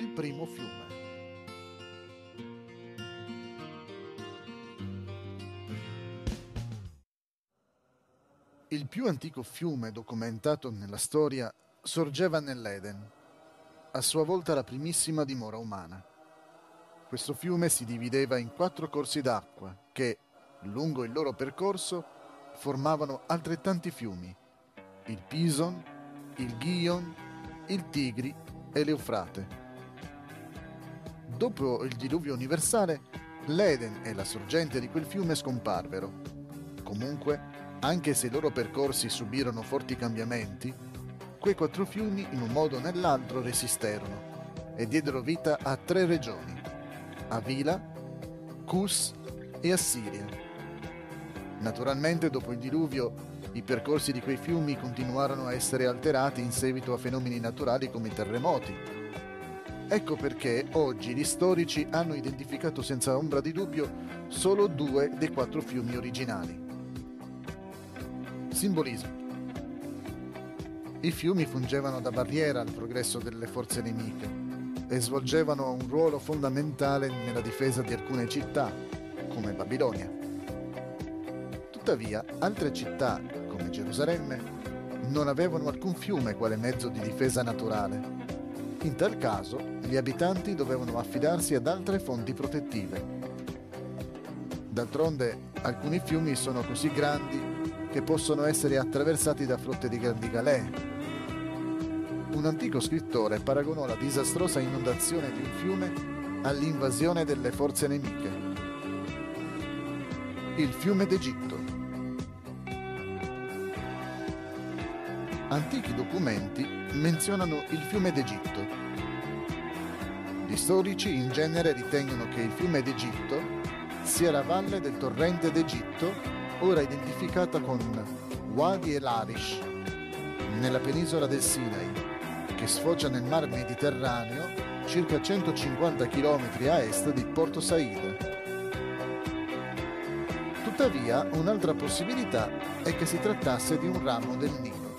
Il primo fiume. Il più antico fiume documentato nella storia sorgeva nell'Eden, a sua volta la primissima dimora umana. Questo fiume si divideva in quattro corsi d'acqua che, lungo il loro percorso, formavano altrettanti fiumi, il Pison, il Ghion, il Tigri e l'Eufrate. Dopo il diluvio universale, l'Eden e la sorgente di quel fiume scomparvero. Comunque, anche se i loro percorsi subirono forti cambiamenti, quei quattro fiumi in un modo o nell'altro resisterono e diedero vita a tre regioni, Avila, Cus e Assiria. Naturalmente dopo il diluvio i percorsi di quei fiumi continuarono a essere alterati in seguito a fenomeni naturali come i terremoti. Ecco perché oggi gli storici hanno identificato senza ombra di dubbio solo due dei quattro fiumi originali. Simbolismo. I fiumi fungevano da barriera al progresso delle forze nemiche e svolgevano un ruolo fondamentale nella difesa di alcune città, come Babilonia. Tuttavia, altre città, come Gerusalemme, non avevano alcun fiume quale mezzo di difesa naturale. In tal caso, gli abitanti dovevano affidarsi ad altre fonti protettive. D'altronde, alcuni fiumi sono così grandi che possono essere attraversati da flotte di grandi galee un antico scrittore paragonò la disastrosa inondazione di un fiume all'invasione delle forze nemiche. Il fiume d'Egitto. Antichi documenti menzionano il fiume d'Egitto. Gli storici in genere ritengono che il fiume d'Egitto sia la valle del torrente d'Egitto, ora identificata con Wadi el-Arish, nella penisola del Sinai, che sfocia nel mar Mediterraneo circa 150 km a est di Porto Said. Tuttavia, un'altra possibilità è che si trattasse di un ramo del Nilo.